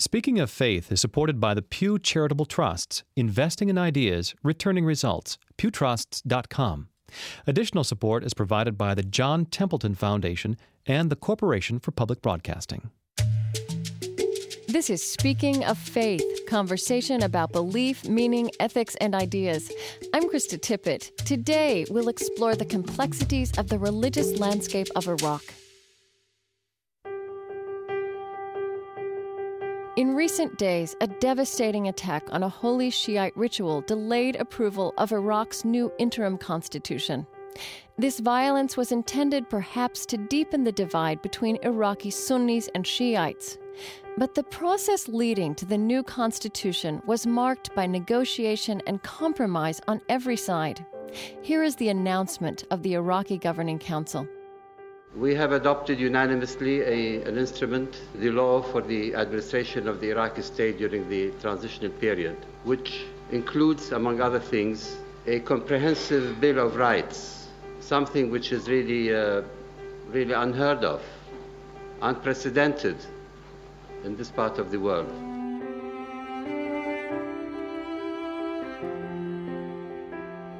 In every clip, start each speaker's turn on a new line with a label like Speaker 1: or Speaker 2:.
Speaker 1: Speaking of Faith is supported by the Pew Charitable Trusts, investing in ideas, returning results. pewtrusts.com. Additional support is provided by the John Templeton Foundation and the Corporation for Public Broadcasting.
Speaker 2: This is Speaking of Faith, conversation about belief, meaning, ethics, and ideas. I'm Krista Tippett. Today, we'll explore the complexities of the religious landscape of Iraq. In recent days, a devastating attack on a holy Shiite ritual delayed approval of Iraq's new interim constitution. This violence was intended perhaps to deepen the divide between Iraqi Sunnis and Shiites. But the process leading to the new constitution was marked by negotiation and compromise on every side. Here is the announcement of the Iraqi Governing Council.
Speaker 3: We have adopted unanimously a, an instrument, the law for the administration of the Iraqi state during the transitional period, which includes, among other things, a comprehensive Bill of Rights, something which is really, uh, really unheard of, unprecedented in this part of the world.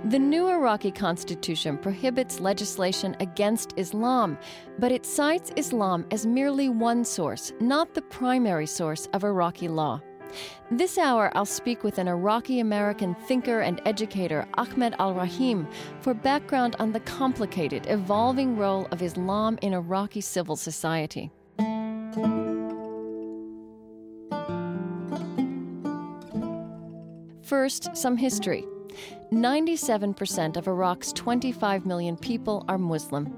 Speaker 2: The new Iraqi constitution prohibits legislation against Islam, but it cites Islam as merely one source, not the primary source of Iraqi law. This hour, I'll speak with an Iraqi American thinker and educator, Ahmed Al Rahim, for background on the complicated, evolving role of Islam in Iraqi civil society. First, some history. 97% of Iraq's 25 million people are Muslim.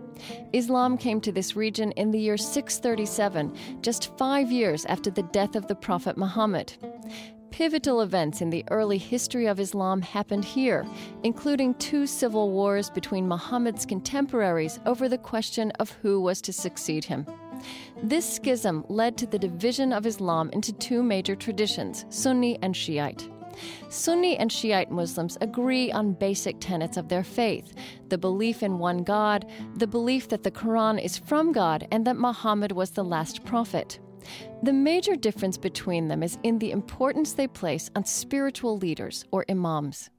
Speaker 2: Islam came to this region in the year 637, just five years after the death of the Prophet Muhammad. Pivotal events in the early history of Islam happened here, including two civil wars between Muhammad's contemporaries over the question of who was to succeed him. This schism led to the division of Islam into two major traditions, Sunni and Shiite. Sunni and Shiite Muslims agree on basic tenets of their faith the belief in one God, the belief that the Quran is from God, and that Muhammad was the last prophet. The major difference between them is in the importance they place on spiritual leaders or imams.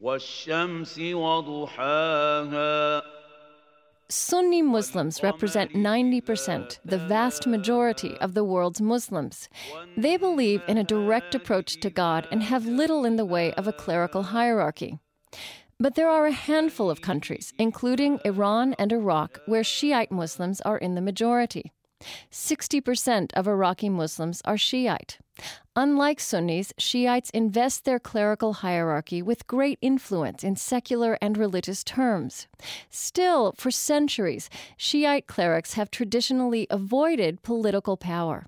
Speaker 2: والشمس وضحاها Sunni Muslims represent 90%, the vast majority of the world's Muslims. They believe in a direct approach to God and have little in the way of a clerical hierarchy. But there are a handful of countries, including Iran and Iraq, where Shiite Muslims are in the majority. 60% of Iraqi Muslims are Shiite. Unlike Sunnis, Shiites invest their clerical hierarchy with great influence in secular and religious terms. Still, for centuries, Shiite clerics have traditionally avoided political power.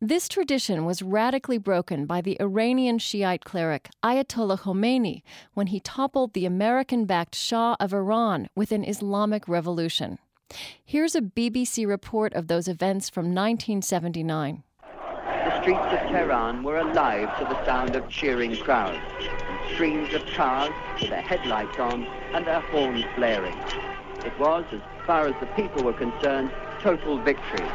Speaker 2: This tradition was radically broken by the Iranian Shiite cleric Ayatollah Khomeini when he toppled the American backed Shah of Iran with an Islamic revolution. Here's a BBC report of those events from 1979 The
Speaker 4: streets of Tehran were alive to the sound of cheering crowds and streams of cars with their headlights on and their horns blaring. It was, as far as the people were concerned, total victory.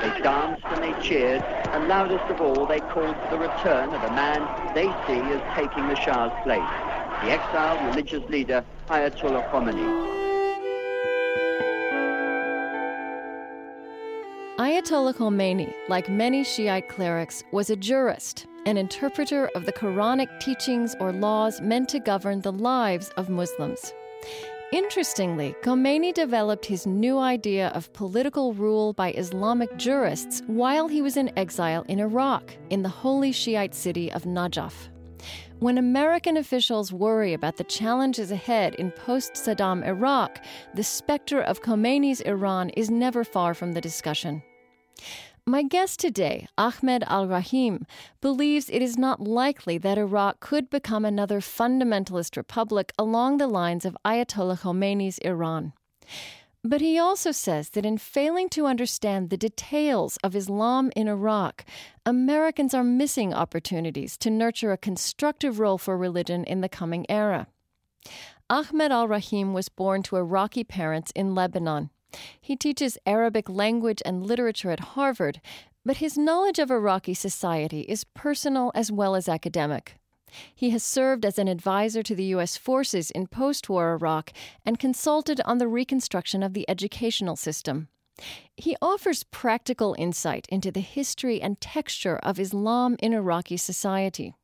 Speaker 4: They danced and they cheered, and loudest of all, they called for the return of a man they see as taking the Shah's place, the exiled religious leader Ayatollah Khomeini.
Speaker 2: Ayatollah Khomeini, like many Shiite clerics, was a jurist, an interpreter of the Quranic teachings or laws meant to govern the lives of Muslims. Interestingly, Khomeini developed his new idea of political rule by Islamic jurists while he was in exile in Iraq, in the holy Shiite city of Najaf. When American officials worry about the challenges ahead in post Saddam Iraq, the specter of Khomeini's Iran is never far from the discussion. My guest today, Ahmed Al Rahim, believes it is not likely that Iraq could become another fundamentalist republic along the lines of Ayatollah Khomeini's Iran. But he also says that in failing to understand the details of Islam in Iraq, Americans are missing opportunities to nurture a constructive role for religion in the coming era. Ahmed al Rahim was born to Iraqi parents in Lebanon. He teaches Arabic language and literature at Harvard, but his knowledge of Iraqi society is personal as well as academic. He has served as an advisor to the U.S. forces in post war Iraq and consulted on the reconstruction of the educational system. He offers practical insight into the history and texture of Islam in Iraqi society.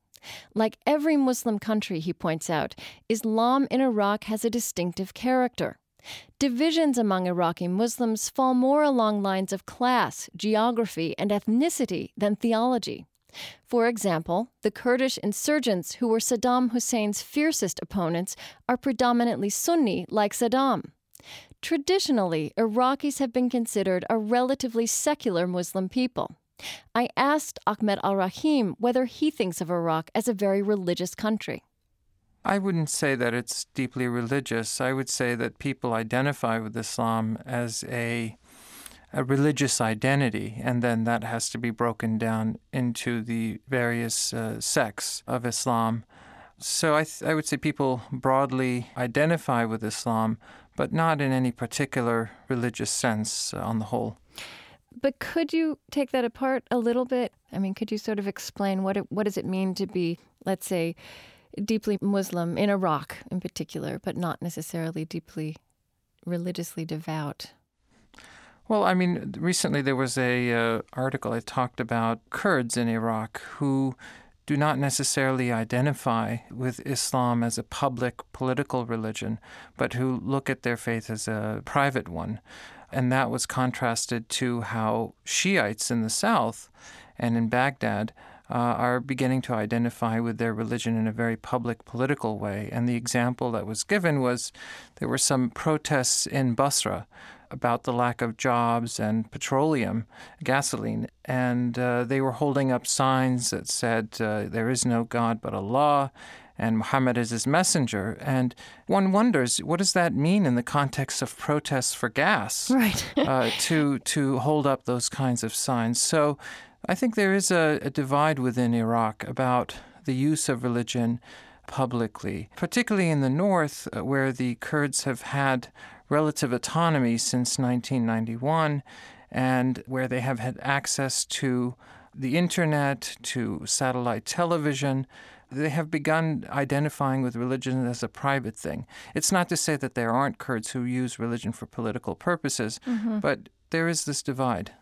Speaker 2: Like every Muslim country, he points out, Islam in Iraq has a distinctive character. Divisions among Iraqi Muslims fall more along lines of class, geography, and ethnicity than theology. For example, the Kurdish insurgents who were Saddam Hussein's fiercest opponents are predominantly Sunni, like Saddam. Traditionally, Iraqis have been considered a relatively secular Muslim people. I asked Ahmed al Rahim whether he thinks of Iraq as a very religious country.
Speaker 5: I wouldn't say that it's deeply religious. I would say that people identify with Islam as a a religious identity, and then that has to be broken down into the various uh, sects of Islam. So I, th- I would say people broadly identify with Islam, but not in any particular religious sense uh, on the whole.
Speaker 2: But could you take that apart a little bit? I mean, could you sort of explain what it, what does it mean to be, let's say, deeply Muslim in Iraq in particular, but not necessarily deeply religiously devout?
Speaker 5: Well, I mean, recently there was a uh, article that talked about Kurds in Iraq who do not necessarily identify with Islam as a public political religion, but who look at their faith as a private one. And that was contrasted to how Shiites in the south and in Baghdad uh, are beginning to identify with their religion in a very public political way. And the example that was given was there were some protests in Basra about the lack of jobs and petroleum, gasoline, and uh, they were holding up signs that said, uh, There is no God but Allah, and Muhammad is his messenger. And one wonders, what does that mean in the context of protests for gas?
Speaker 2: Right.
Speaker 5: uh, to, to hold up those kinds of signs. So I think there is a, a divide within Iraq about the use of religion publicly, particularly in the north, uh, where the Kurds have had relative autonomy since 1991 and where they have had access to the internet, to satellite television. They have begun identifying with religion as a private thing. It's not to say that there aren't Kurds who use religion for political purposes, mm-hmm. but there is this divide.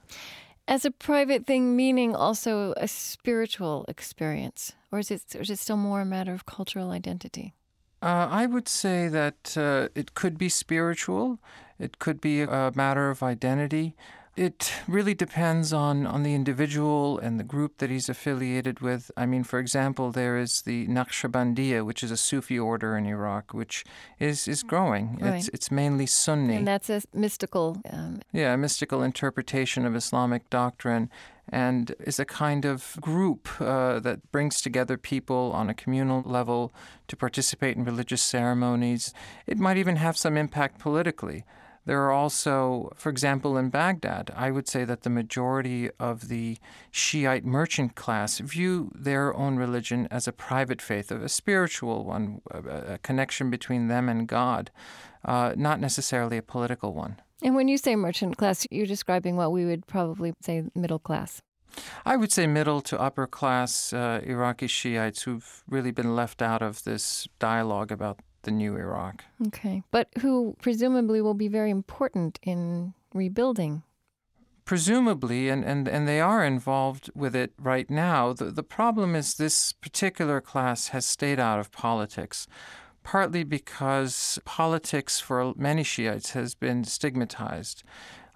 Speaker 2: As a private thing, meaning also a spiritual experience, or is it, or is it still more a matter of cultural identity?
Speaker 5: Uh, I would say that uh, it could be spiritual. It could be a matter of identity. It really depends on, on the individual and the group that he's affiliated with. I mean, for example, there is the Naqshbandiya, which is a Sufi order in Iraq, which is, is growing.
Speaker 2: Right.
Speaker 5: It's, it's mainly Sunni.
Speaker 2: And that's a mystical. Um...
Speaker 5: Yeah, a mystical interpretation of Islamic doctrine and is a kind of group uh, that brings together people on a communal level to participate in religious ceremonies. It might even have some impact politically. There are also, for example, in Baghdad, I would say that the majority of the Shiite merchant class view their own religion as a private faith, a spiritual one, a, connection between them and God, uh, not necessarily a political one.
Speaker 2: And when you say merchant class, you're describing what we would probably say middle class.
Speaker 5: I would say middle to upper class uh, Iraqi Shiites who've really been left out of this dialogue about the new Iraq.
Speaker 2: Okay. But who presumably will be very important in rebuilding.
Speaker 5: Presumably, and, and, and they are involved with it right now. The, the problem is this particular class has stayed out of politics, partly because politics for many Shiites has been stigmatized.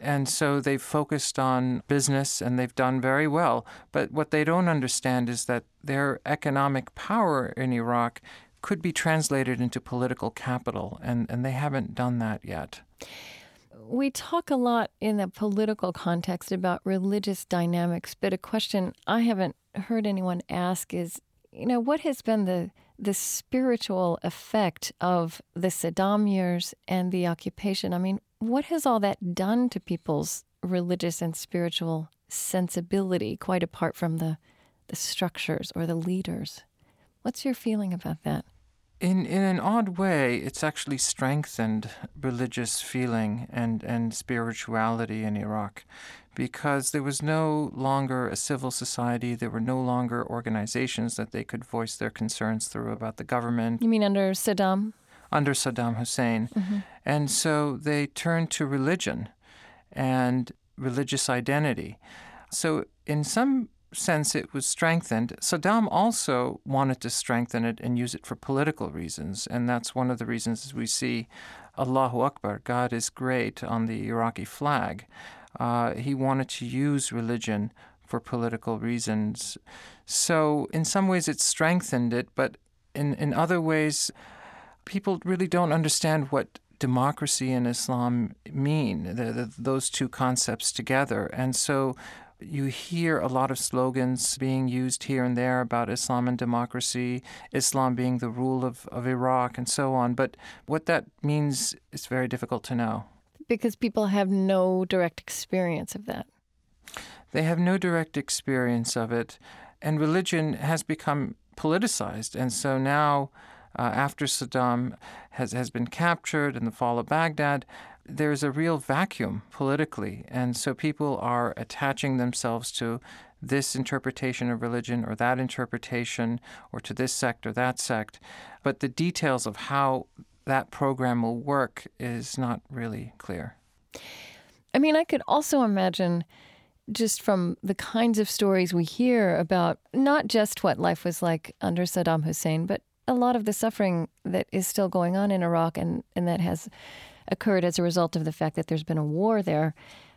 Speaker 5: And so they've focused on business and they've done very well. But what they don't understand is that their economic power in Iraq could be translated into political capital, and, and they haven't done that yet.
Speaker 2: We talk a lot in the political context about religious dynamics, but a question I haven't heard anyone ask is, you know, what has been the the spiritual effect of the Saddam years and the occupation? I mean, what has all that done to people's religious and spiritual sensibility, quite apart from the the structures or the leaders? What's your feeling about that?
Speaker 5: In in an odd way, it's actually strengthened religious feeling and, and spirituality in Iraq because there was no longer a civil society, there were no longer organizations that they could voice their concerns through about the government.
Speaker 2: You mean under Saddam?
Speaker 5: Under Saddam Hussein. Mm-hmm. And so they turned to religion and religious identity. So, in some sense it was strengthened. Saddam also wanted to strengthen it and use it for political reasons, and that's one of the reasons we see Allahu Akbar, God is great, on the Iraqi flag. Uh, he wanted to use religion for political reasons. So, in some ways, it strengthened it, but in, in other ways, people really don't understand what democracy and Islam mean, the, the, those two concepts together. And so you hear a lot of slogans being used here and there about Islam and democracy, Islam being the rule of, of Iraq, and so on. But what that means is very difficult to know.
Speaker 2: Because people have no direct experience of that.
Speaker 5: They have no direct experience of it. And religion has become politicized. And so now, uh, after Saddam has, has been captured and the fall of Baghdad, there's a real vacuum politically. And so people are attaching themselves to this interpretation of religion or that interpretation or to this sect or that sect. But the details of how that program will work is not really clear.
Speaker 2: I mean, I could also imagine just from the kinds of stories we hear about not just what life was like under Saddam Hussein, but a lot of the suffering that is still going on in Iraq and, and that has occurred as a result of the fact that there's been a war there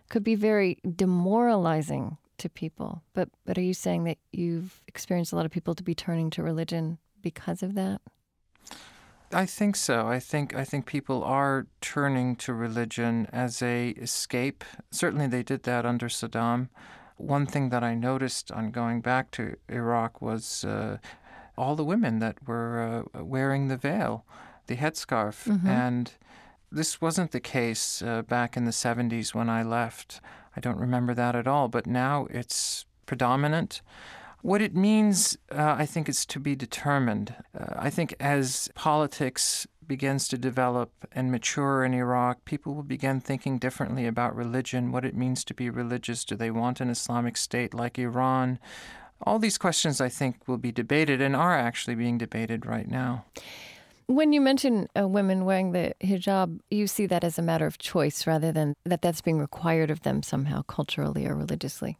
Speaker 2: could be very demoralizing to people. But but are you saying that you've experienced a lot of people to be turning to religion because of that?
Speaker 5: I think so. I think I think people are turning to religion as a escape. Certainly they did that under Saddam. One thing that I noticed on going back to Iraq was uh, all the women that were uh, wearing the veil, the headscarf, mm-hmm. and this wasn't the case uh, back in the 70s when I left. I don't remember that at all, but now it's predominant. What it means, uh, I think, is to be determined. Uh, I think as politics begins to develop and mature in Iraq, people will begin thinking differently about religion, what it means to be religious. Do they want an Islamic state like Iran? All these questions, I think, will be debated and are actually being debated right now.
Speaker 2: When you mention uh, women wearing the hijab, you see that as a matter of choice rather than that that's being required of them somehow culturally or religiously.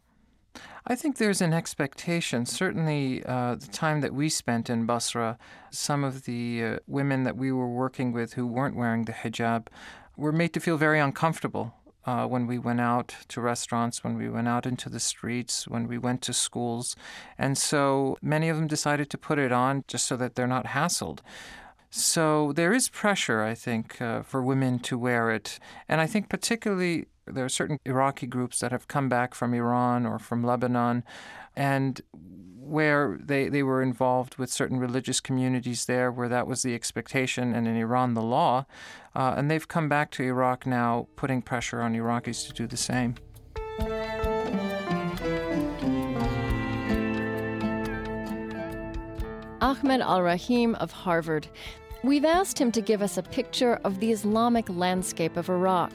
Speaker 5: I think there's an expectation. Certainly, uh, the time that we spent in Basra, some of the uh, women that we were working with who weren't wearing the hijab were made to feel very uncomfortable uh, when we went out to restaurants, when we went out into the streets, when we went to schools. And so many of them decided to put it on just so that they're not hassled. So there is pressure, I think, uh, for women to wear it. And I think particularly there are certain Iraqi groups that have come back from Iran or from Lebanon and where they, they were involved with certain religious communities there where that was the expectation and in Iran the law. Uh, and they've come back to Iraq now, putting pressure on Iraqis to do the same.
Speaker 2: Ahmed Al Rahim of Harvard. We've asked him to give us a picture of the Islamic landscape of Iraq.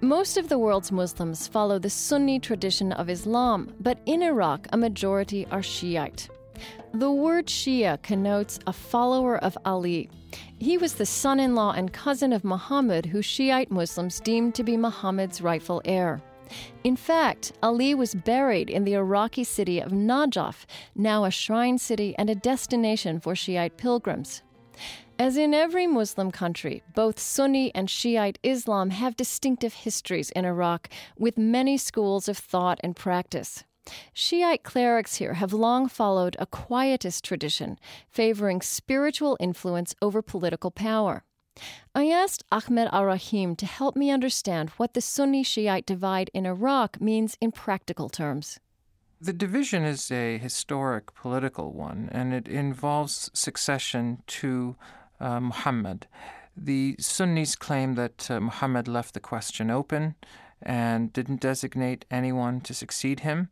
Speaker 2: Most of the world's Muslims follow the Sunni tradition of Islam, but in Iraq, a majority are Shiite. The word Shia connotes a follower of Ali. He was the son in law and cousin of Muhammad, who Shiite Muslims deemed to be Muhammad's rightful heir. In fact, Ali was buried in the Iraqi city of Najaf, now a shrine city and a destination for Shiite pilgrims. As in every Muslim country, both Sunni and Shiite Islam have distinctive histories in Iraq, with many schools of thought and practice. Shiite clerics here have long followed a quietist tradition, favoring spiritual influence over political power. I asked Ahmed Al Rahim to help me understand what the Sunni Shiite divide in Iraq means in practical terms.
Speaker 5: The division is a historic political one, and it involves succession to uh, Muhammad. The Sunnis claim that uh, Muhammad left the question open and didn't designate anyone to succeed him.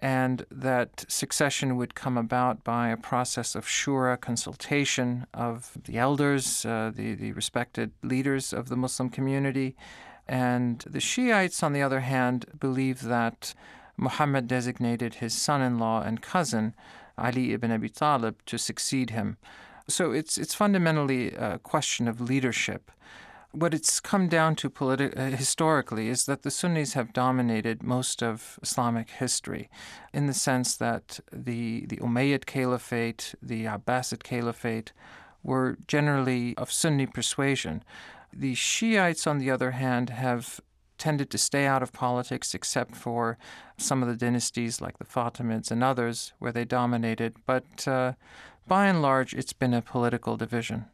Speaker 5: And that succession would come about by a process of shura consultation of the elders, uh, the, the respected leaders of the Muslim community. And the Shiites, on the other hand, believe that Muhammad designated his son in law and cousin, Ali ibn Abi Talib, to succeed him. So it's, it's fundamentally a question of leadership what it's come down to politi- uh, historically is that the Sunnis have dominated most of Islamic history in the sense that the, the Umayyad Caliphate, the Abbasid Caliphate, were generally of Sunni persuasion. The Shiites, on the other hand, have tended to stay out of politics except for some of the dynasties like the Fatimids and others where they dominated, but uh, by and large, it's been a political division.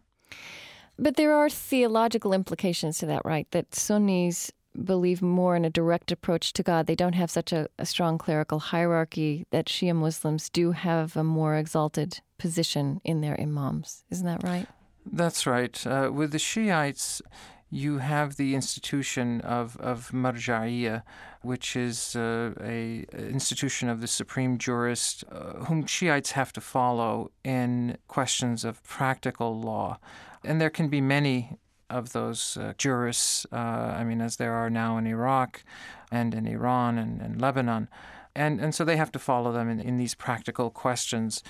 Speaker 2: But there are theological implications to that, right? That Sunnis believe more in a direct approach to God. They don't have such a, a, strong clerical hierarchy that Shia Muslims do have a more exalted position in their imams. Isn't that right?
Speaker 5: That's right. Uh, with the Shiites, you have the institution of, of marja'iyah, which is uh, a institution of the supreme jurist uh, whom Shiites have to follow in questions of practical law and there can be many of those uh, jurists, uh, I mean, as there are now in Iraq and in Iran and, and Lebanon. And, and so they have to follow them in, in these practical questions.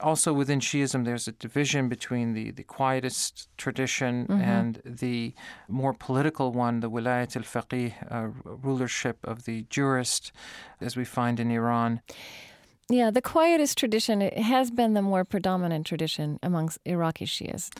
Speaker 5: Also, within Shiism, there's a division between the, the quietist tradition mm-hmm. and the more political one, the wilayat al faqih, uh, rulership of the jurist, as we find in Iran.
Speaker 2: Yeah, the quietist tradition has been the more predominant tradition amongst Iraqi Shias.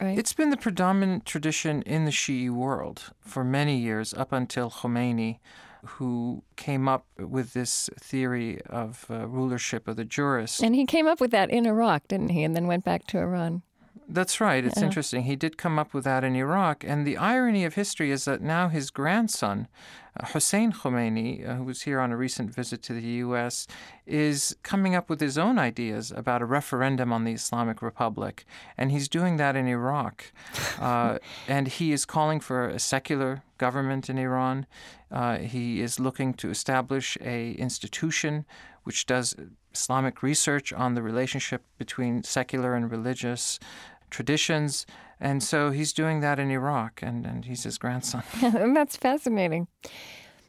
Speaker 2: Right.
Speaker 5: It's been the predominant tradition in the Shi'i world for many years, up until Khomeini, who came up with this theory of uh, rulership of the jurist.
Speaker 2: And he came up with that in Iraq, didn't he? And then went back to Iran.
Speaker 5: That's right. It's yeah. interesting. He did come up with that in Iraq. And the irony of history is that now his grandson, Hussein Khomeini, uh, who was here on a recent visit to the U.S., is coming up with his own ideas about a referendum on the Islamic Republic. And he's doing that in Iraq. Uh, and he is calling for a secular government in Iran. Uh, he is looking to establish a institution which does Islamic research on the relationship between secular and religious traditions. And so he's doing that in Iraq, and, and he's his grandson.
Speaker 2: That's fascinating.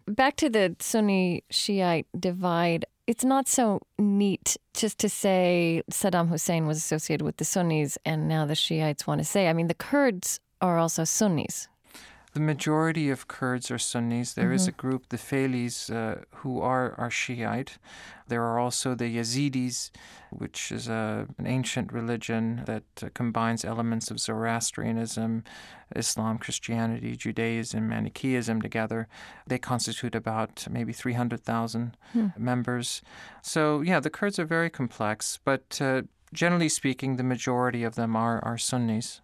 Speaker 2: Back to the Sunni Shiite divide, it's not so neat just to say Saddam Hussein was associated with the Sunnis, and now the Shiites want to say. I mean, the Kurds are also Sunnis,
Speaker 5: the majority of Kurds are Sunnis. There mm-hmm. is a group, the Failis, uh, who are, are Shiite. There are also the Yazidis, which is a, an ancient religion that uh, combines elements of Zoroastrianism, Islam, Christianity, Judaism, Manichaeism together. They constitute about maybe 300,000 hmm. members. So, yeah, the Kurds are very complex, but uh, generally speaking, the majority of them are, are Sunnis.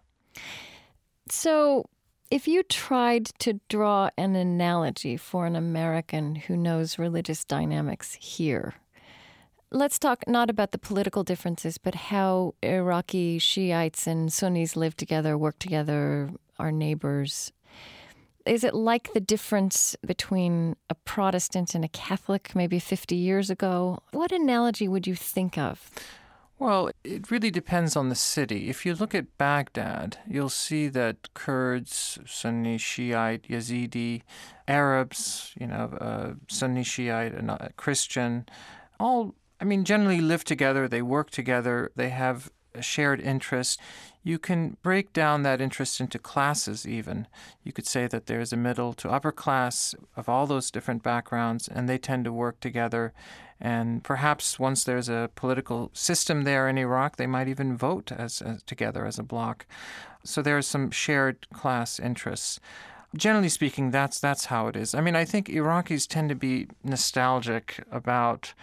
Speaker 2: So, if you tried to draw an analogy for an American who knows religious dynamics here, let's talk not about the political differences, but how Iraqi Shiites and Sunnis live together, work together, are neighbors. Is it like the difference between a Protestant and a Catholic maybe 50 years ago? What analogy would you think of?
Speaker 5: Well, it really depends on the city. If you look at Baghdad, you'll see that Kurds, Sunni Shiite, Yazidi, Arabs, you know, uh, Sunni Shiite, and uh, Christian, all, I mean, generally live together, they work together, they have a shared interest. You can break down that interest into classes, even. You could say that there's a middle to upper class of all those different backgrounds, and they tend to work together and perhaps once there's a political system there in Iraq, they might even vote as, as together as a bloc. So there are some shared class interests. Generally speaking, that's that's how it is. I mean, I think Iraqis tend to be nostalgic about,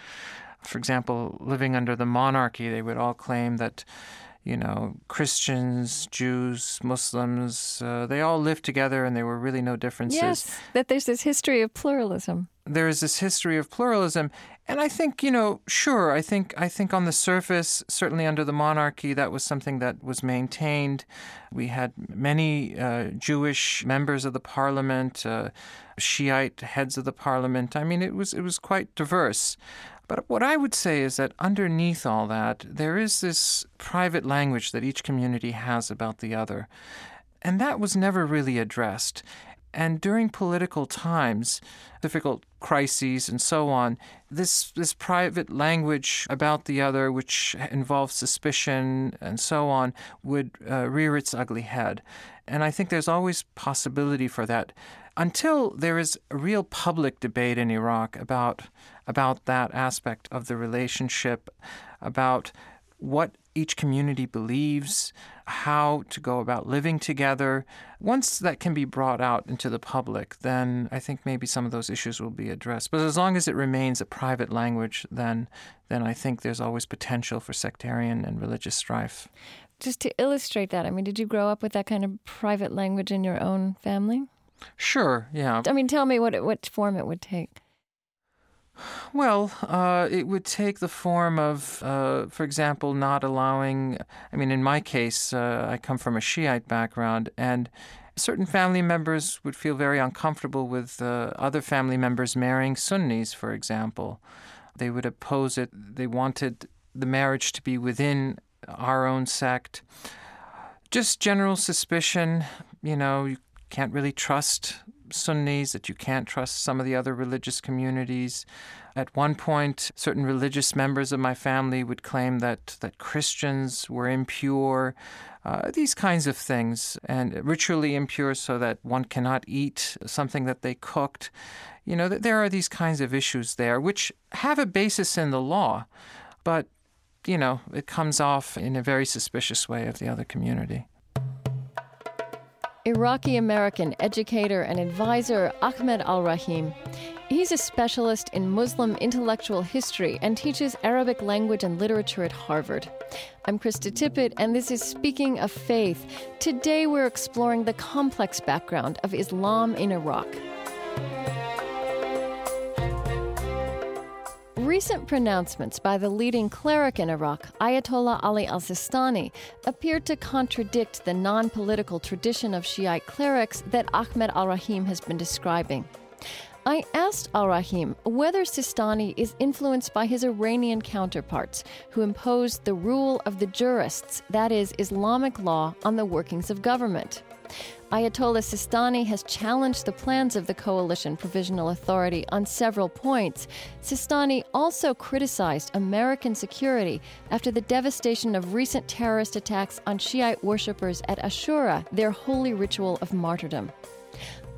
Speaker 5: for example, living under the monarchy. They would all claim that you know, Christians, Jews, Muslims, uh, they all lived together and there were really no differences.
Speaker 2: Yes, that there's this history of pluralism.
Speaker 5: There is this history of pluralism. And I think, you know, sure, I think I think on the surface, certainly under the monarchy, that was something that was maintained. We had many uh, Jewish members of the parliament, uh, Shiite heads of the parliament. I mean, it was it was quite diverse. But what I would say is that underneath all that, there is this private language that each community has about the other. And that was never really addressed. And during political times, difficult crises and so on, this this private language about the other, which involves suspicion and so on, would uh, rear its ugly head. And I think there's always possibility for that until there is a real public debate in Iraq about about that aspect of the relationship, about what each community believes, how to go about living together. Once that can be brought out into the public, then I think maybe some of those issues will be addressed. But as long as it remains a private language, then then I think there's always potential for sectarian and religious strife.
Speaker 2: Just to illustrate that, I mean, did you grow up with that kind of private language in your own family?
Speaker 5: Sure, yeah. I
Speaker 2: mean, tell me what what form it would take.
Speaker 5: Well, uh, it would take the form of, uh, for example, not allowing. I mean, in my case, uh, I come from a Shiite background, and certain family members would feel very uncomfortable with uh, other family members marrying Sunnis, for example. They would oppose it. They wanted the marriage to be within our own sect. Just general suspicion, you know, you can't really trust Sunnis, that you can't trust some of the other religious communities. At one point, certain religious members of my family would claim that, that Christians were impure, uh, these kinds of things, and ritually impure so that one cannot eat something that they cooked. You know, there are these kinds of issues there which have a basis in the law, but, you know, it comes off in a very suspicious way of the other community.
Speaker 2: Iraqi American educator and advisor Ahmed Al Rahim. He's a specialist in Muslim intellectual history and teaches Arabic language and literature at Harvard. I'm Krista Tippett, and this is Speaking of Faith. Today we're exploring the complex background of Islam in Iraq. Recent pronouncements by the leading cleric in Iraq, Ayatollah Ali al Sistani, appeared to contradict the non political tradition of Shiite clerics that Ahmed al Rahim has been describing. I asked Al Rahim whether Sistani is influenced by his Iranian counterparts, who imposed the rule of the jurists, that is, Islamic law, on the workings of government. Ayatollah Sistani has challenged the plans of the Coalition Provisional Authority on several points. Sistani also criticized American security after the devastation of recent terrorist attacks on Shiite worshippers at Ashura, their holy ritual of martyrdom.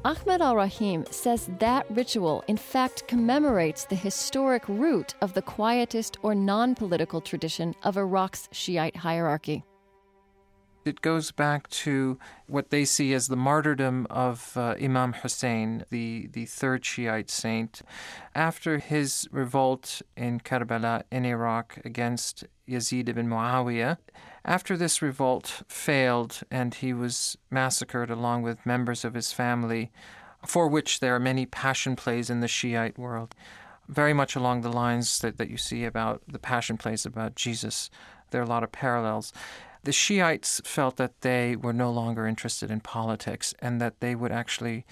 Speaker 2: Ahmed al Rahim says that ritual, in fact, commemorates the historic root of the quietist or non political tradition of Iraq's Shiite hierarchy.
Speaker 5: It goes back to what they see as the martyrdom of uh, Imam Hussein, the, the third Shiite saint. After his revolt in Karbala in Iraq against Yazid ibn Muawiyah, after this revolt failed and he was massacred along with members of his family, for which there are many passion plays in the Shiite world, very much along the lines that, that you see about the passion plays about Jesus. There are a lot of parallels the Shiites felt that they were no longer interested in politics and that they would actually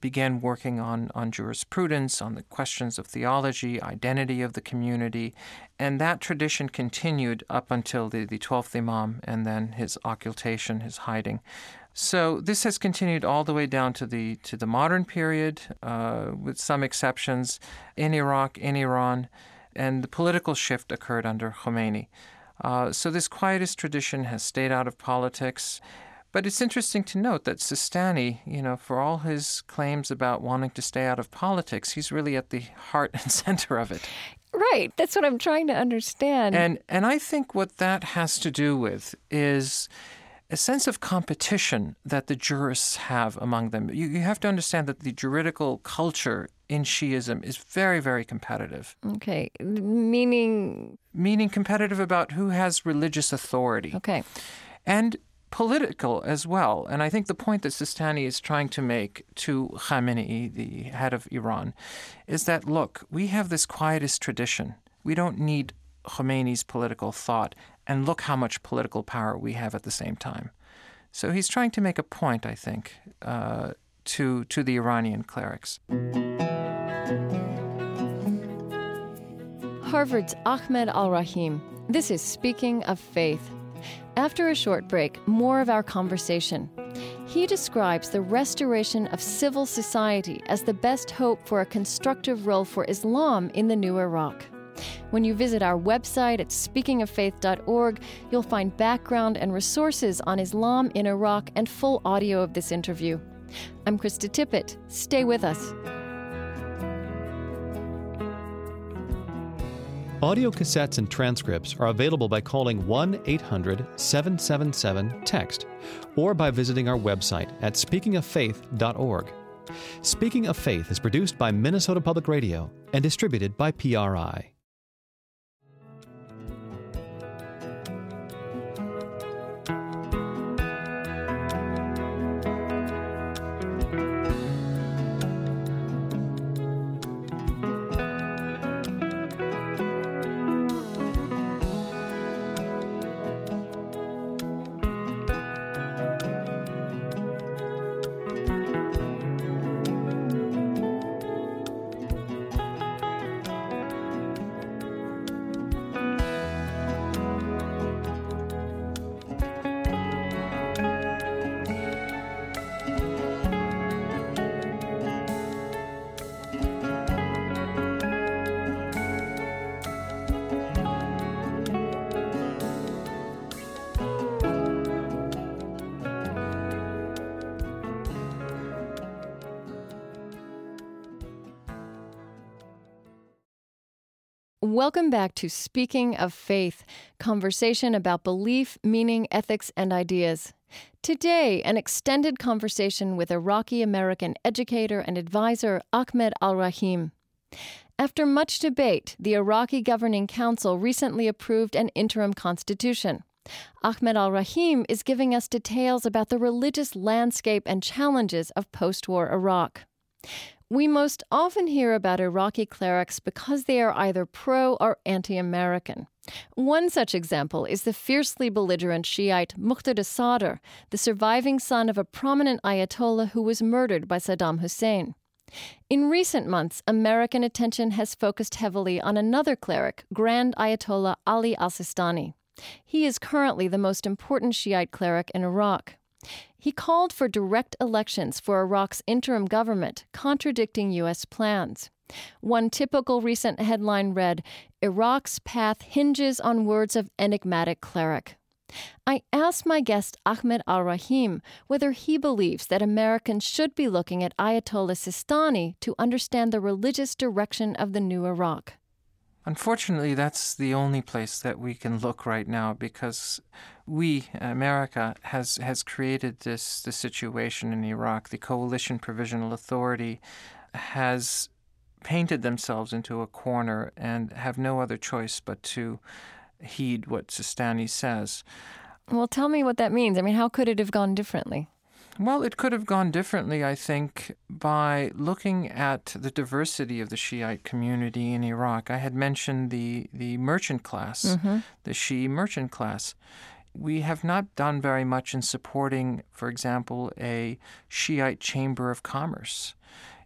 Speaker 5: begin working on, on jurisprudence, on the questions of theology, identity of the community, and that tradition continued up until the, the 12th Imam and then his occultation, his hiding. So this has continued all the way down to the to the modern period, uh, with some exceptions in Iraq, in Iran, and the political shift occurred under Khomeini. Uh, so this quietist tradition has stayed out of politics. But it's interesting to note that Sistani, you know, for all his claims about wanting to stay out of politics, he's really at the heart and center of it.
Speaker 2: Right. That's what I'm trying to understand.
Speaker 5: And and I think what that has to do with is a sense of competition that the jurists have among them. You, you have to understand that the juridical culture in Shiism is very, very competitive.
Speaker 2: Okay. Meaning?
Speaker 5: Meaning competitive about who has religious authority.
Speaker 2: Okay.
Speaker 5: And political as well. And I think the point that Sistani is trying to make to Khamenei, the head of Iran, is that look, we have this quietist tradition. We don't need Khomeini's political thought. And look how much political power we have at the same time. So he's trying to make a point, I think, uh, to, to the Iranian clerics.
Speaker 2: Harvard's Ahmed Al Rahim. This is Speaking of Faith. After a short break, more of our conversation. He describes the restoration of civil society as the best hope for a constructive role for Islam in the new Iraq. When you visit our website at speakingoffaith.org, you'll find background and resources on Islam in Iraq and full audio of this interview. I'm Krista Tippett. Stay with us.
Speaker 1: Audio cassettes and transcripts are available by calling 1 800 777 TEXT or by visiting our website at speakingoffaith.org. Speaking of Faith is produced by Minnesota Public Radio and distributed by PRI.
Speaker 2: Welcome back to Speaking of Faith, conversation about belief, meaning, ethics, and ideas. Today, an extended conversation with Iraqi American educator and advisor Ahmed Al Rahim. After much debate, the Iraqi Governing Council recently approved an interim constitution. Ahmed Al Rahim is giving us details about the religious landscape and challenges of post war Iraq. We most often hear about Iraqi clerics because they are either pro or anti American. One such example is the fiercely belligerent Shiite Muqtada Sadr, the surviving son of a prominent Ayatollah who was murdered by Saddam Hussein. In recent months, American attention has focused heavily on another cleric, Grand Ayatollah Ali al Sistani. He is currently the most important Shiite cleric in Iraq. He called for direct elections for Iraq's interim government, contradicting U.S. plans. One typical recent headline read Iraq's path hinges on words of enigmatic cleric. I asked my guest Ahmed Al Rahim whether he believes that Americans should be looking at Ayatollah Sistani to understand the religious direction of the new Iraq.
Speaker 5: Unfortunately, that's the only place that we can look right now because we, America, has has created this this situation in Iraq. The Coalition Provisional Authority has painted themselves into a corner and have no other choice but to heed what Sistani says.
Speaker 2: Well, tell me what that means. I mean, how could it have gone differently?
Speaker 5: Well, it could have gone differently, I think, by looking at the diversity of the Shiite community in Iraq. I had mentioned the, the merchant class, mm-hmm. the Shia merchant class. We have not done very much in supporting, for example, a Shiite chamber of commerce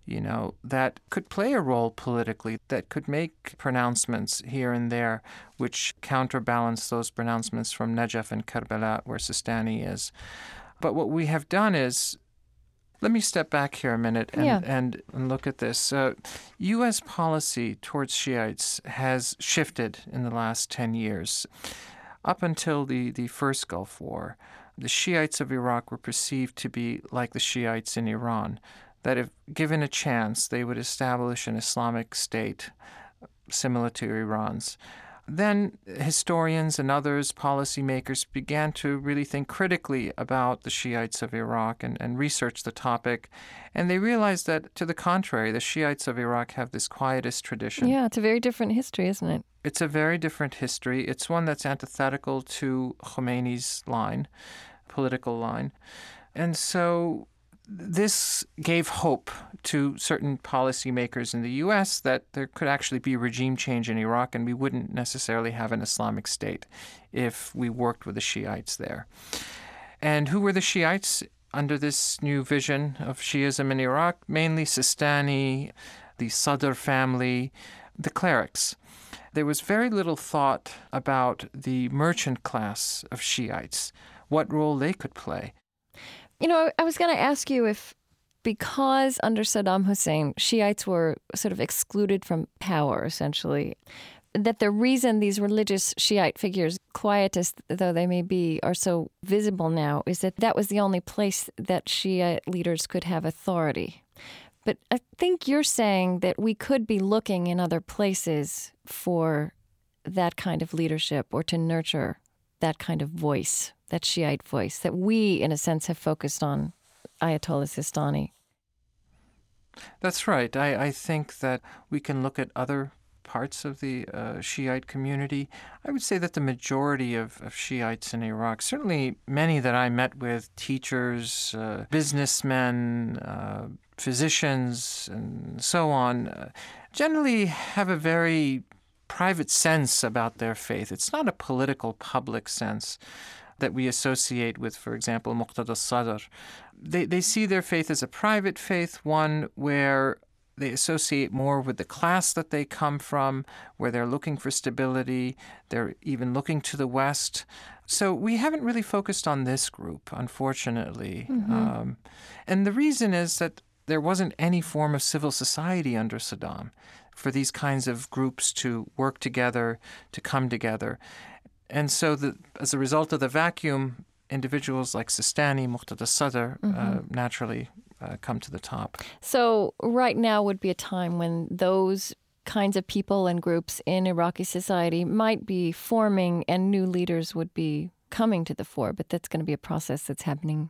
Speaker 5: you know, that could play a role politically, that could make pronouncements here and there, which counterbalance those pronouncements from Najaf and Karbala, where Sistani is. But what we have done is let me step back here a minute and,
Speaker 2: yeah.
Speaker 5: and, and, look at this. Uh, U.S. policy towards Shiites has shifted in the last 10 years. Up until the, the first Gulf War, the Shiites of Iraq were perceived to be like the Shiites in Iran, that if given a chance, they would establish an Islamic state similar to Iran's. Then historians and others, policymakers, began to really think critically about the Shiites of Iraq and, and research the topic. And they realized that, to the contrary, the Shiites of Iraq have this quietist tradition.
Speaker 2: Yeah, it's a very different history, isn't it?
Speaker 5: It's a very different history. It's one that's antithetical to Khomeini's line, political line. And so this gave hope to certain policymakers in the U.S. that there could actually be regime change in Iraq and we wouldn't necessarily have an Islamic state if we worked with the Shiites there. And who were the Shiites under this new vision of Shiism in Iraq? Mainly Sistani, the Sadr family, the clerics. there was very little thought about the merchant class of Shiites, what role they could play.
Speaker 2: You know, I was going to ask you if because under Saddam Hussein, Shiites were sort of excluded from power, essentially, that the reason these religious Shiite figures, quietist though they may be, are so visible now is that that was the only place that Shiite leaders could have authority. But I think you're saying that we could be looking in other places for that kind of leadership or to nurture that kind of voice, that Shiite voice, that we, in a sense, have focused on Ayatollah Sistani.
Speaker 5: That's right. I, I think that we can look at other parts of the uh, Shiite community. I would say that the majority of, of, Shiites in Iraq, certainly many that I met with, teachers, uh, businessmen, uh, physicians, and so on, uh, generally have a very private sense about their faith. It's not a political public sense that we associate with, for example, Muqtada Sadr. They, they see their faith as a private faith, one where they associate more with the class that they come from, where they're looking for stability. They're even looking to the West. So we haven't really focused on this group, unfortunately. Mm-hmm. Um, and the reason is that there wasn't any form of civil society under Saddam for these kinds of groups to work together, to come together. And so, the, as a result of the vacuum, individuals like Sistani, Muqtada Sadr, uh, mm-hmm. uh, naturally uh, come to the top.
Speaker 2: So, right now would be a time when those kinds of people and groups in Iraqi society might be forming and new leaders would be coming to the fore, but that's going to be a process that's happening,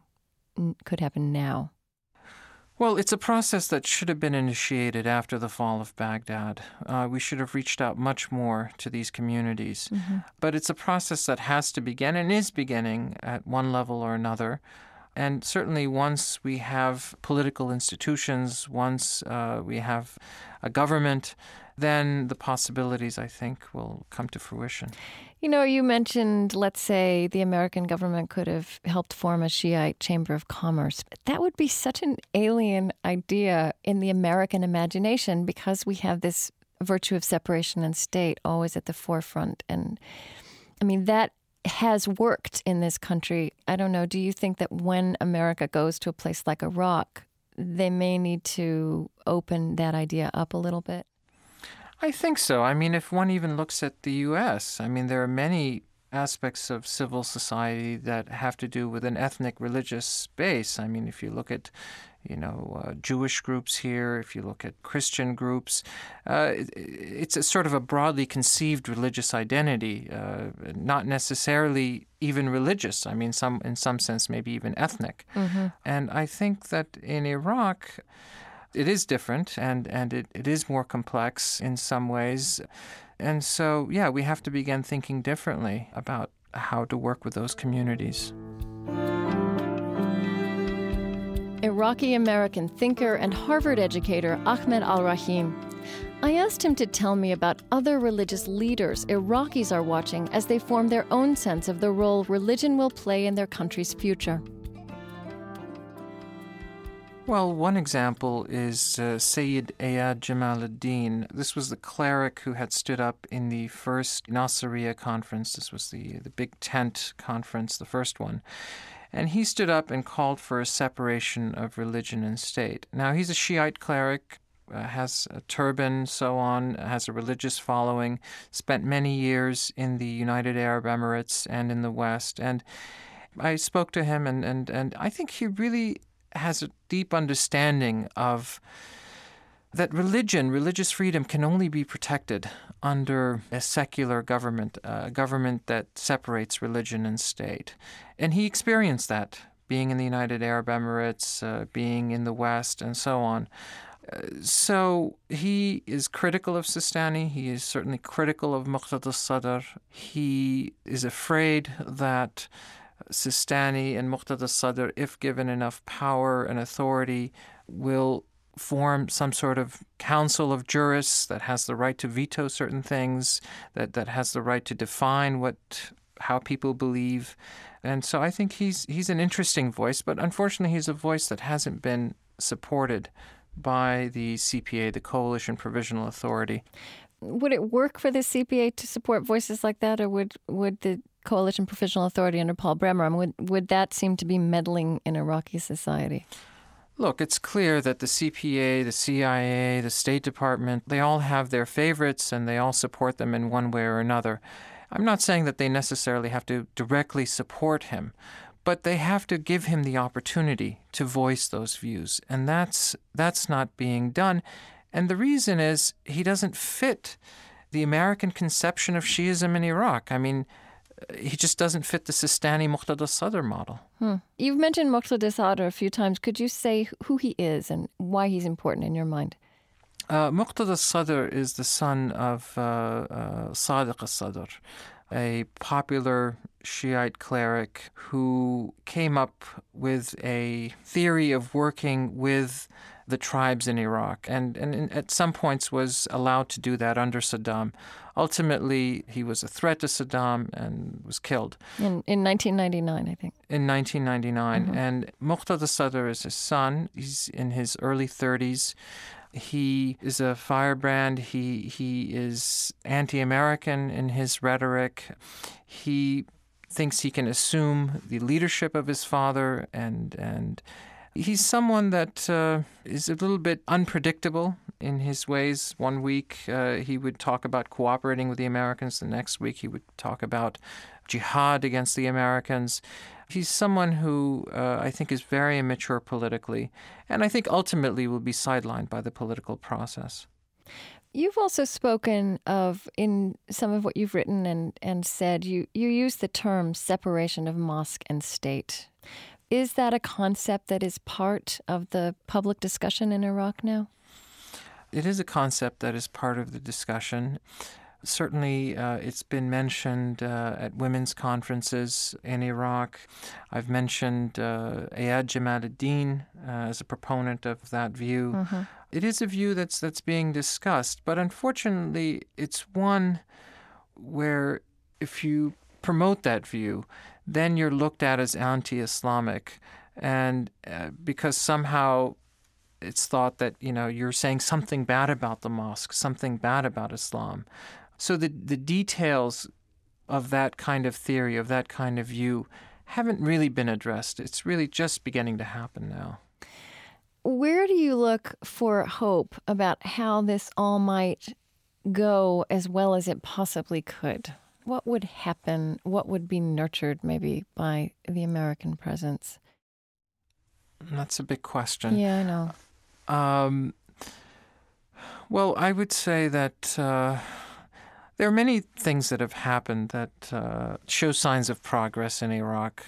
Speaker 2: could happen now.
Speaker 5: Well, it's a process that should have been initiated after the fall of Baghdad. Uh, we should have reached out much more to these communities. Mm-hmm. But it's a process that has to begin and is beginning at one level or another. And certainly, once we have political institutions, once uh, we have a government, then the possibilities, I think, will come to fruition.
Speaker 2: You know, you mentioned, let's say, the American government could have helped form a Shiite Chamber of Commerce. That would be such an alien idea in the American imagination because we have this virtue of separation and state always at the forefront. And I mean, that has worked in this country. I don't know. Do you think that when America goes to a place like Iraq, they may need to open that idea up a little bit?
Speaker 5: I think so. I mean, if one even looks at the U.S., I mean, there are many aspects of civil society that have to do with an ethnic religious base. I mean, if you look at you know, uh, Jewish groups here, if you look at Christian groups, uh, it, it's a sort of a broadly conceived religious identity, uh, not necessarily even religious. I mean, some in some sense, maybe even ethnic. Mm-hmm. And I think that in Iraq, it is different and, and it, it is more complex in some ways. And so, yeah, we have to begin thinking differently about how to work with those communities.
Speaker 2: Iraqi American thinker and Harvard educator Ahmed Al Rahim. I asked him to tell me about other religious leaders Iraqis are watching as they form their own sense of the role religion will play in their country's future.
Speaker 5: Well, one example is uh, Sayyid Ayad Jamaluddin. This was the cleric who had stood up in the first Nasiriyah conference. This was the, the big tent conference, the first one. And he stood up and called for a separation of religion and state. Now, he's a Shiite cleric, uh, has a turban, so on, has a religious following, spent many years in the United Arab Emirates and in the West. And I spoke to him, and, and, and I think he really has a deep understanding of that religion, religious freedom, can only be protected under a secular government, a government that separates religion and state. And he experienced that being in the United Arab Emirates, uh, being in the West, and so on. Uh, so he is critical of Sistani. He is certainly critical of Muqtada al-Sadr. He is afraid that Sistani and Muqtada Sadr, if given enough power and authority, will form some sort of council of jurists that has the right to veto certain things, that, that has the right to define what how people believe. And so I think he's he's an interesting voice, but unfortunately he's a voice that hasn't been supported by the CPA, the Coalition Provisional Authority.
Speaker 2: would it work for the CPA to support voices like that, or would would the Coalition Provisional Authority under Paul Bremer would would that seem to be meddling in Iraqi society?
Speaker 5: Look, it's clear that the CPA, the CIA, the State Department, they all have their favorites and they all support them in one way or another. I'm not saying that they necessarily have to directly support him, but they have to give him the opportunity to voice those views. And that's that's not being done. And the reason is he doesn't fit the American conception of Shiism in Iraq. I mean, he just doesn't fit the Sistani Muqtada Sadr model.
Speaker 2: Hmm. You've mentioned Muqtada Sadr a few times. Could you say who he is and why he's important in your mind?
Speaker 5: Uh, Muqtada Sadr is the son of uh, uh, Sadiq al-Sadr, a popular Shiite cleric who came up with a theory of working with the tribes in Iraq, and, and at some points was allowed to do that under Saddam. Ultimately, he was a threat to Saddam and was killed.
Speaker 2: In, in 1999, I think.
Speaker 5: In 1999. Mm-hmm. And Muqtada Sadr is his son. He's in his early 30s. He is a firebrand. He, he is anti American in his rhetoric. He thinks he can assume the leadership of his father and, and He's someone that uh, is a little bit unpredictable in his ways. One week uh, he would talk about cooperating with the Americans, the next week he would talk about jihad against the Americans. He's someone who uh, I think is very immature politically, and I think ultimately will be sidelined by the political process.
Speaker 2: You've also spoken of in some of what you've written and, and said, you, you use the term separation of mosque and state. Is that a concept that is part of the public discussion in Iraq now?
Speaker 5: It is a concept that is part of the discussion. Certainly, uh, it's been mentioned uh, at women's conferences in Iraq. I've mentioned uh, Ayad Jamaluddin uh, as a proponent of that view. Mm-hmm. It is a view that's that's being discussed, but unfortunately, it's one where if you promote that view, then you're looked at as anti Islamic. And uh, because somehow it's thought that, you know, you're saying something bad about the mosque, something bad about Islam. So the, the details of that kind of theory, of that kind of view, haven't really been addressed. It's really just beginning to happen now.
Speaker 2: Where do you look for hope about how this all might go as well as it possibly could? What would happen? What would be nurtured maybe by the American presence?
Speaker 5: That's a big question.
Speaker 2: Yeah, I know. Um,
Speaker 5: well, I would say that uh, there are many things that have happened that uh, show signs of progress in Iraq.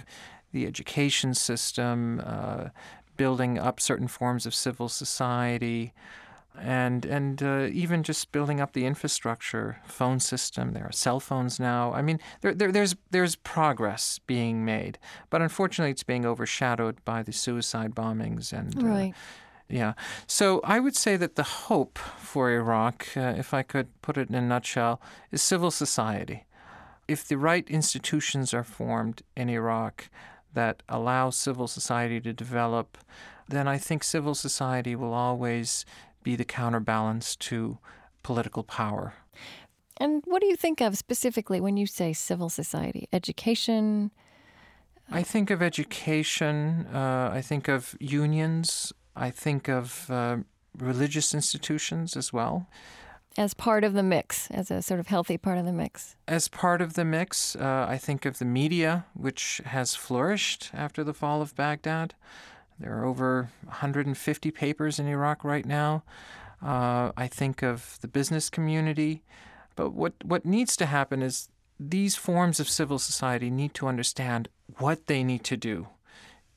Speaker 5: The education system, uh, building up certain forms of civil society, and and uh, even just building up the infrastructure, phone system. There are cell phones now. I mean, there, there, there's there's progress being made, but unfortunately, it's being overshadowed by the suicide bombings and.
Speaker 2: Uh.
Speaker 5: Yeah. So I would say that the hope for Iraq, uh, if I could put it in a nutshell, is civil society. If the right institutions are formed in Iraq that allow civil society to develop, then I think civil society will always be the counterbalance to political power.
Speaker 2: And what do you think of specifically when you say civil society? Education?
Speaker 5: I think of education. Uh, I think of unions. I think of uh, religious institutions as well.
Speaker 2: As part of the mix, as a sort of healthy part of the mix.
Speaker 5: As part of the mix, uh, I think of the media, which has flourished after the fall of Baghdad. There are over 150 papers in Iraq right now. Uh, I think of the business community. But what, what needs to happen is these forms of civil society need to understand what they need to do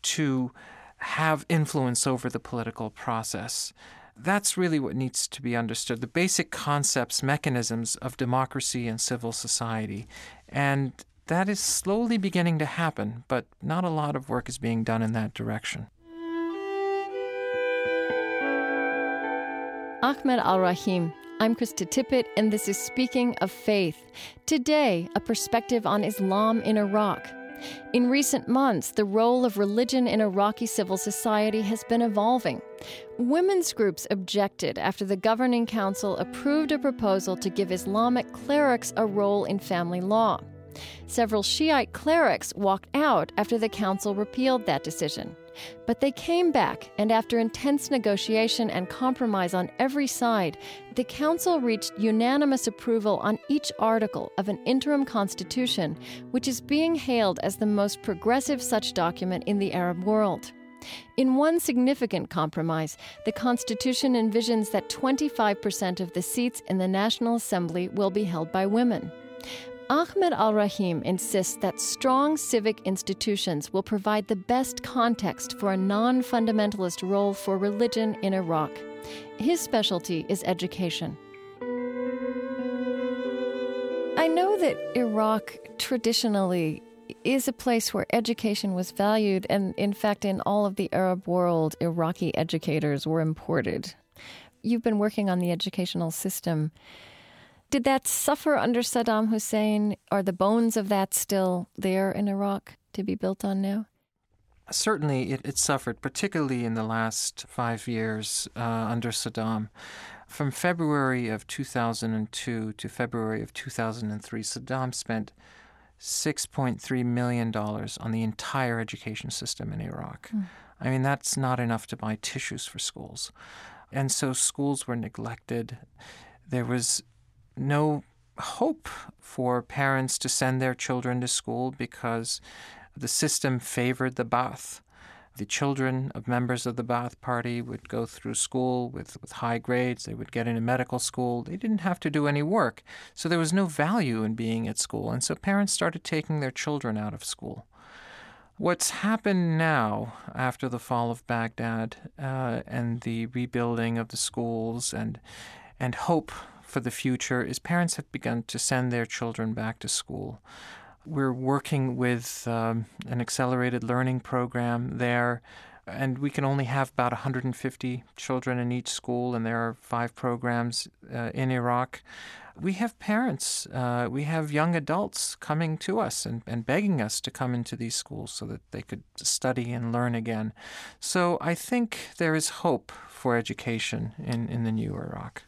Speaker 5: to have influence over the political process. That's really what needs to be understood the basic concepts, mechanisms of democracy and civil society. And that is slowly beginning to happen, but not a lot of work is being done in that direction.
Speaker 2: Ahmed Al Rahim. I'm Krista Tippett, and this is Speaking of Faith. Today, a perspective on Islam in Iraq. In recent months, the role of religion in Iraqi civil society has been evolving. Women's groups objected after the governing council approved a proposal to give Islamic clerics a role in family law. Several Shiite clerics walked out after the council repealed that decision. But they came back, and after intense negotiation and compromise on every side, the council reached unanimous approval on each article of an interim constitution, which is being hailed as the most progressive such document in the Arab world. In one significant compromise, the Constitution envisions that 25% of the seats in the National Assembly will be held by women. Ahmed Al Rahim insists that strong civic institutions will provide the best context for a non fundamentalist role for religion in Iraq. His specialty is education. I know that Iraq traditionally is a place where education was valued, and in fact, in all of the Arab world, Iraqi educators were imported. You've been working on the educational system. Did that suffer under Saddam Hussein? Are the bones of that still there in Iraq to be built on now?
Speaker 5: Certainly, it, it suffered, particularly in the last five years uh, under Saddam. From February of 2002 to February of 2003, Saddam spent $6.3 million on the entire education system in Iraq. Mm. I mean, that's not enough to buy tissues for schools. And so schools were neglected. There was no hope for parents to send their children to school because the system favored the Ba'ath. The children of members of the Ba'ath Party would go through school with, with high grades. They would get into medical school. They didn't have to do any work. So there was no value in being at school. And so parents started taking their children out of school. What's happened now after the fall of Baghdad uh, and the rebuilding of the schools and, and hope for the future is parents have begun to send their children back to school. We're working with um, an accelerated learning program there, and we can only have about 150 children in each school, and there are five programs uh, in Iraq. We have parents, uh, we have young adults coming to us and, and begging us to come into these schools so that they could study and learn again. So I think there is hope for education in, in the new Iraq.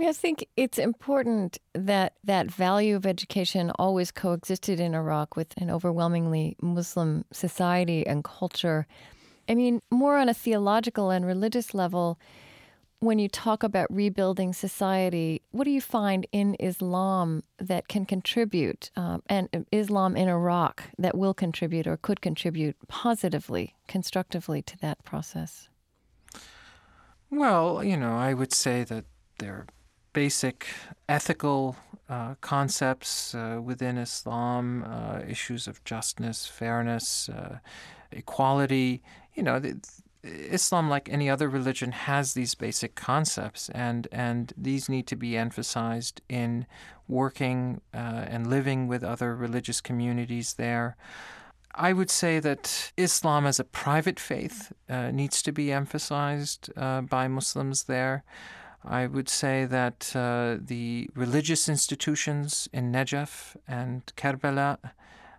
Speaker 2: I think it's important that that value of education always coexisted in Iraq with an overwhelmingly Muslim society and culture. I mean, more on a theological and religious level, when you talk about rebuilding society, what do you find in Islam that can contribute, um, and Islam in Iraq that will contribute or could contribute positively, constructively to that process?
Speaker 5: Well, you know, I would say that there basic ethical uh, concepts uh, within Islam, uh, issues of justness, fairness, uh, equality. You know, the, Islam, like any other religion, has these basic concepts, and, and these need to be emphasized in working uh, and living with other religious communities there. I would say that Islam as a private faith uh, needs to be emphasized by Muslims there. I would say that uh, the religious institutions in Najaf and Karbala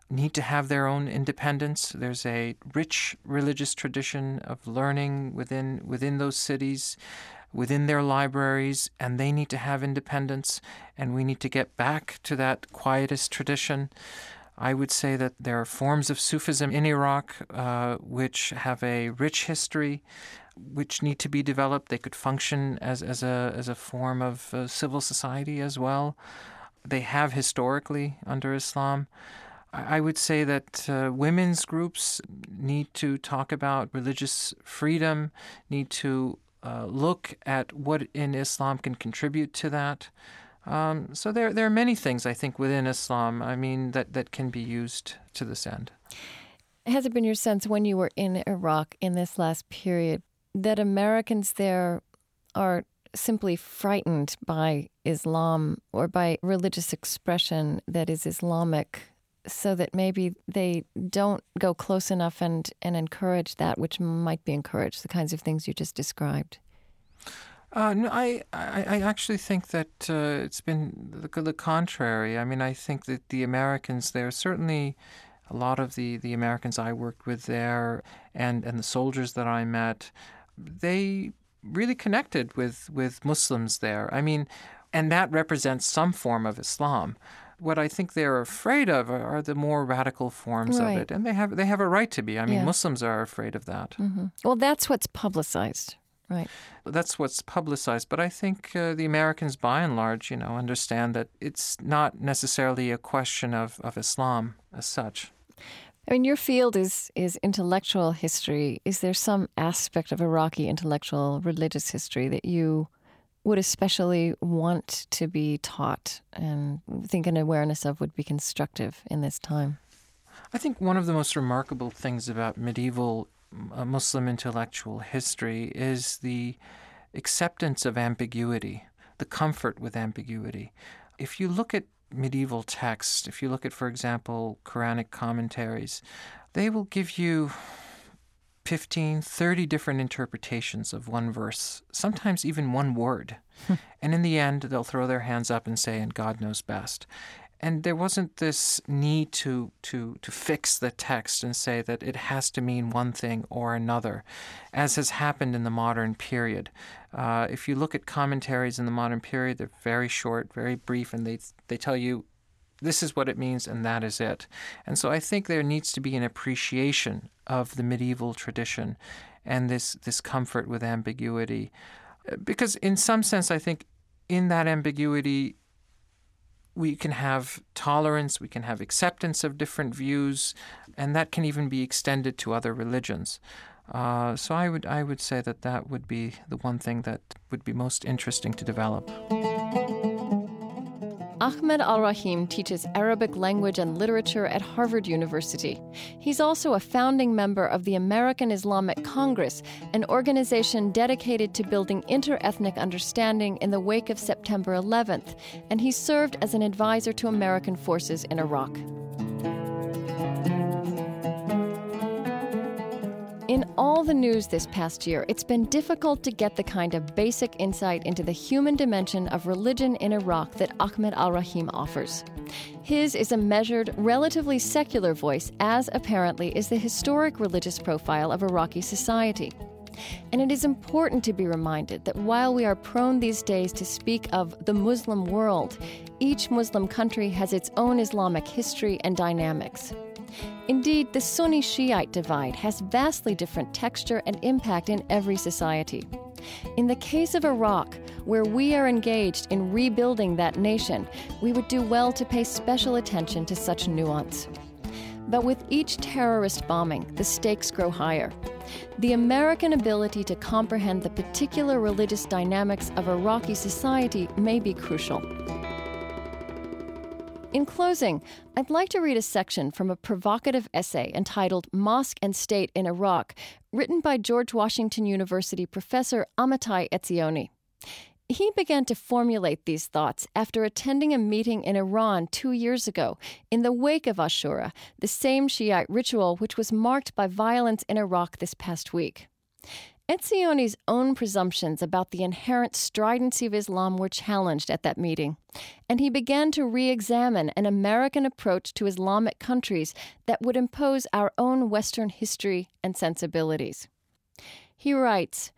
Speaker 5: need to have their own independence. There's a rich religious tradition of learning within within those cities, within their libraries, and they need to have independence. And we need to get back to that quietist tradition. I would say that there are forms of Sufism in Iraq uh, which have a rich history, which need to be developed. They could function as, as, a, as a form of uh, civil society as well. They have historically under Islam. I would say that uh, women's groups need to talk about religious freedom, need to uh, look at what in Islam can contribute to that. Um, so there, there are many things I think within Islam. I mean that that can be used to this end.
Speaker 2: Has it been your sense when you were in Iraq in this last period that Americans there are simply frightened by Islam or by religious expression that is Islamic, so that maybe they don't go close enough and, and encourage that which might be encouraged, the kinds of things you just described?
Speaker 5: Uh, no, I, I, I actually think that uh, it's been the, the contrary. I mean, I think that the Americans there certainly A lot of the, the Americans I worked with there and, and the soldiers that I met, they really connected with, with Muslims there. I mean, and that represents some form of Islam. What I think they're afraid of are the more radical forms
Speaker 2: right.
Speaker 5: of it, and they have they have a right to be. I mean, yeah. Muslims are afraid of that.
Speaker 2: Mm-hmm. Well, that's what's publicized, right?
Speaker 5: That's what's publicized, but I think uh, the Americans, by and large, you know, understand that it's not necessarily a question of, of Islam as such.
Speaker 2: I mean, your field is is intellectual history. Is there some aspect of Iraqi intellectual religious history that you would especially want to be taught and think an awareness of would be constructive in this time?
Speaker 5: I think one of the most remarkable things about medieval Muslim intellectual history is the acceptance of ambiguity, the comfort with ambiguity. If you look at medieval texts, if you look at, for example, Quranic commentaries, they will give you 15, 30 different interpretations of one verse, sometimes even one word. Hmm. and in the end, they'll throw their hands up and say, and God knows best. And there wasn't this need to, to, to fix the text and say that it has to mean one thing or another, as has happened in the modern period. Uh, if you look at commentaries in the modern period, they're very short, very brief, and they, they tell you this is what it means and that is it. And so I think there needs to be an appreciation of the medieval tradition and this, this comfort with ambiguity. Because, in some sense, I think in that ambiguity, we can have tolerance, we can have acceptance of different views, and that can even be extended to other religions. Uh, so I would I would say that that would be the one thing that would be most interesting to develop.
Speaker 2: Ahmed Al Rahim teaches Arabic language and literature at Harvard University. He's also a founding member of the American Islamic Congress, an organization dedicated to building interethnic understanding in the wake of September 11th, and he served as an advisor to American forces in Iraq. In all the news this past year, it's been difficult to get the kind of basic insight into the human dimension of religion in Iraq that Ahmed al Rahim offers. His is a measured, relatively secular voice, as apparently is the historic religious profile of Iraqi society. And it is important to be reminded that while we are prone these days to speak of the Muslim world, each Muslim country has its own Islamic history and dynamics. Indeed, the Sunni Shiite divide has vastly different texture and impact in every society. In the case of Iraq, where we are engaged in rebuilding that nation, we would do well to pay special attention to such nuance. But with each terrorist bombing, the stakes grow higher. The American ability to comprehend the particular religious dynamics of Iraqi society may be crucial. In closing, I'd like to read a section from a provocative essay entitled Mosque and State in Iraq, written by George Washington University professor Amitai Etzioni. He began to formulate these thoughts after attending a meeting in Iran two years ago in the wake of Ashura, the same Shiite ritual which was marked by violence in Iraq this past week. Etzioni's own presumptions about the inherent stridency of Islam were challenged at that meeting, and he began to re examine an American approach to Islamic countries that would impose our own Western history and sensibilities. He writes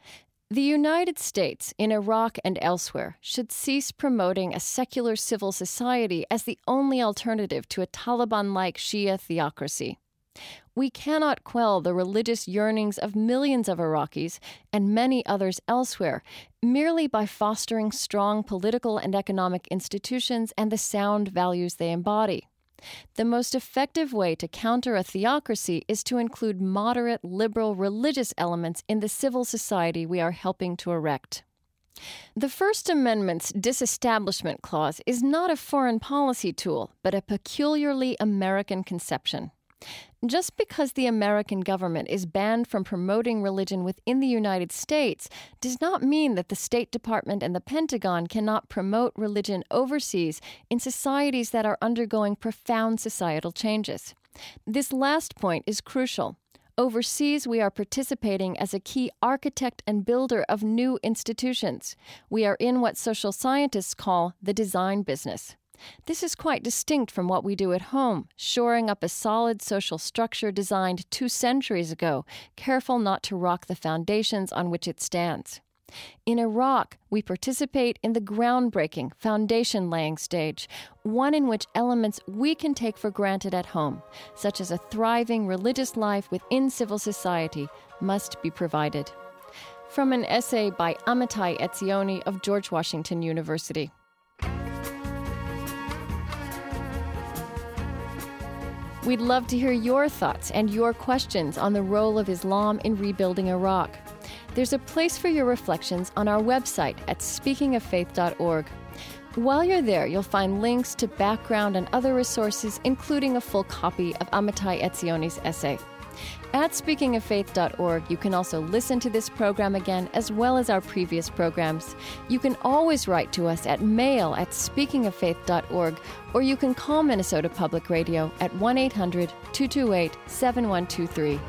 Speaker 2: The United States, in Iraq and elsewhere, should cease promoting a secular civil society as the only alternative to a Taliban like Shia theocracy. We cannot quell the religious yearnings of millions of Iraqis and many others elsewhere merely by fostering strong political and economic institutions and the sound values they embody. The most effective way to counter a theocracy is to include moderate, liberal religious elements in the civil society we are helping to erect. The First Amendment's disestablishment clause is not a foreign policy tool, but a peculiarly American conception. Just because the American government is banned from promoting religion within the United States does not mean that the State Department and the Pentagon cannot promote religion overseas in societies that are undergoing profound societal changes. This last point is crucial. Overseas, we are participating as a key architect and builder of new institutions. We are in what social scientists call the design business. This is quite distinct from what we do at home, shoring up a solid social structure designed two centuries ago, careful not to rock the foundations on which it stands. In Iraq, we participate in the groundbreaking foundation laying stage, one in which elements we can take for granted at home, such as a thriving religious life within civil society, must be provided. From an essay by Amitai Etzioni of George Washington University. We'd love to hear your thoughts and your questions on the role of Islam in rebuilding Iraq. There's a place for your reflections on our website at speakingoffaith.org. While you're there, you'll find links to background and other resources, including a full copy of Amitai Etzioni's essay. At speakingoffaith.org, you can also listen to this program again as well as our previous programs. You can always write to us at mail at speakingoffaith.org or you can call Minnesota Public Radio at 1 800 228 7123.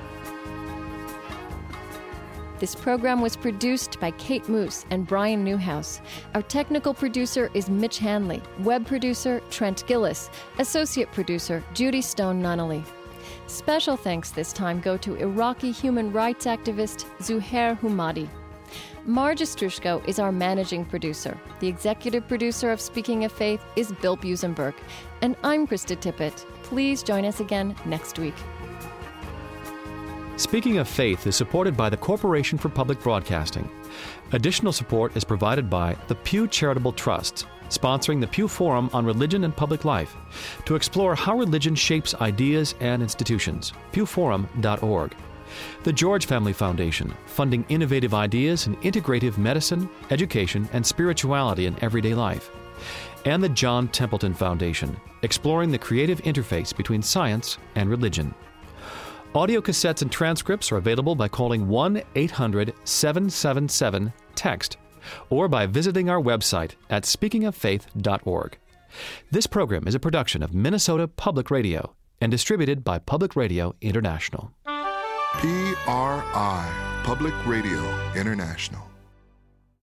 Speaker 2: This program was produced by Kate Moos and Brian Newhouse. Our technical producer is Mitch Hanley, web producer Trent Gillis, associate producer Judy Stone Nunnally. Special thanks this time go to Iraqi human rights activist Zuhair Humadi. Marge Strushko is our managing producer. The executive producer of Speaking of Faith is Bill Buzenberg. And I'm Krista Tippett. Please join us again next week.
Speaker 1: Speaking of Faith is supported by the Corporation for Public Broadcasting. Additional support is provided by the Pew Charitable Trust, sponsoring the Pew Forum on Religion and Public Life to explore how religion shapes ideas and institutions. pewforum.org. The George Family Foundation, funding innovative ideas in integrative medicine, education, and spirituality in everyday life. And the John Templeton Foundation, exploring the creative interface between science and religion. Audio cassettes and transcripts are available by calling 1 800 777 TEXT or by visiting our website at speakingoffaith.org. This program is a production of Minnesota Public Radio and distributed by Public Radio International.
Speaker 6: PRI, Public Radio International.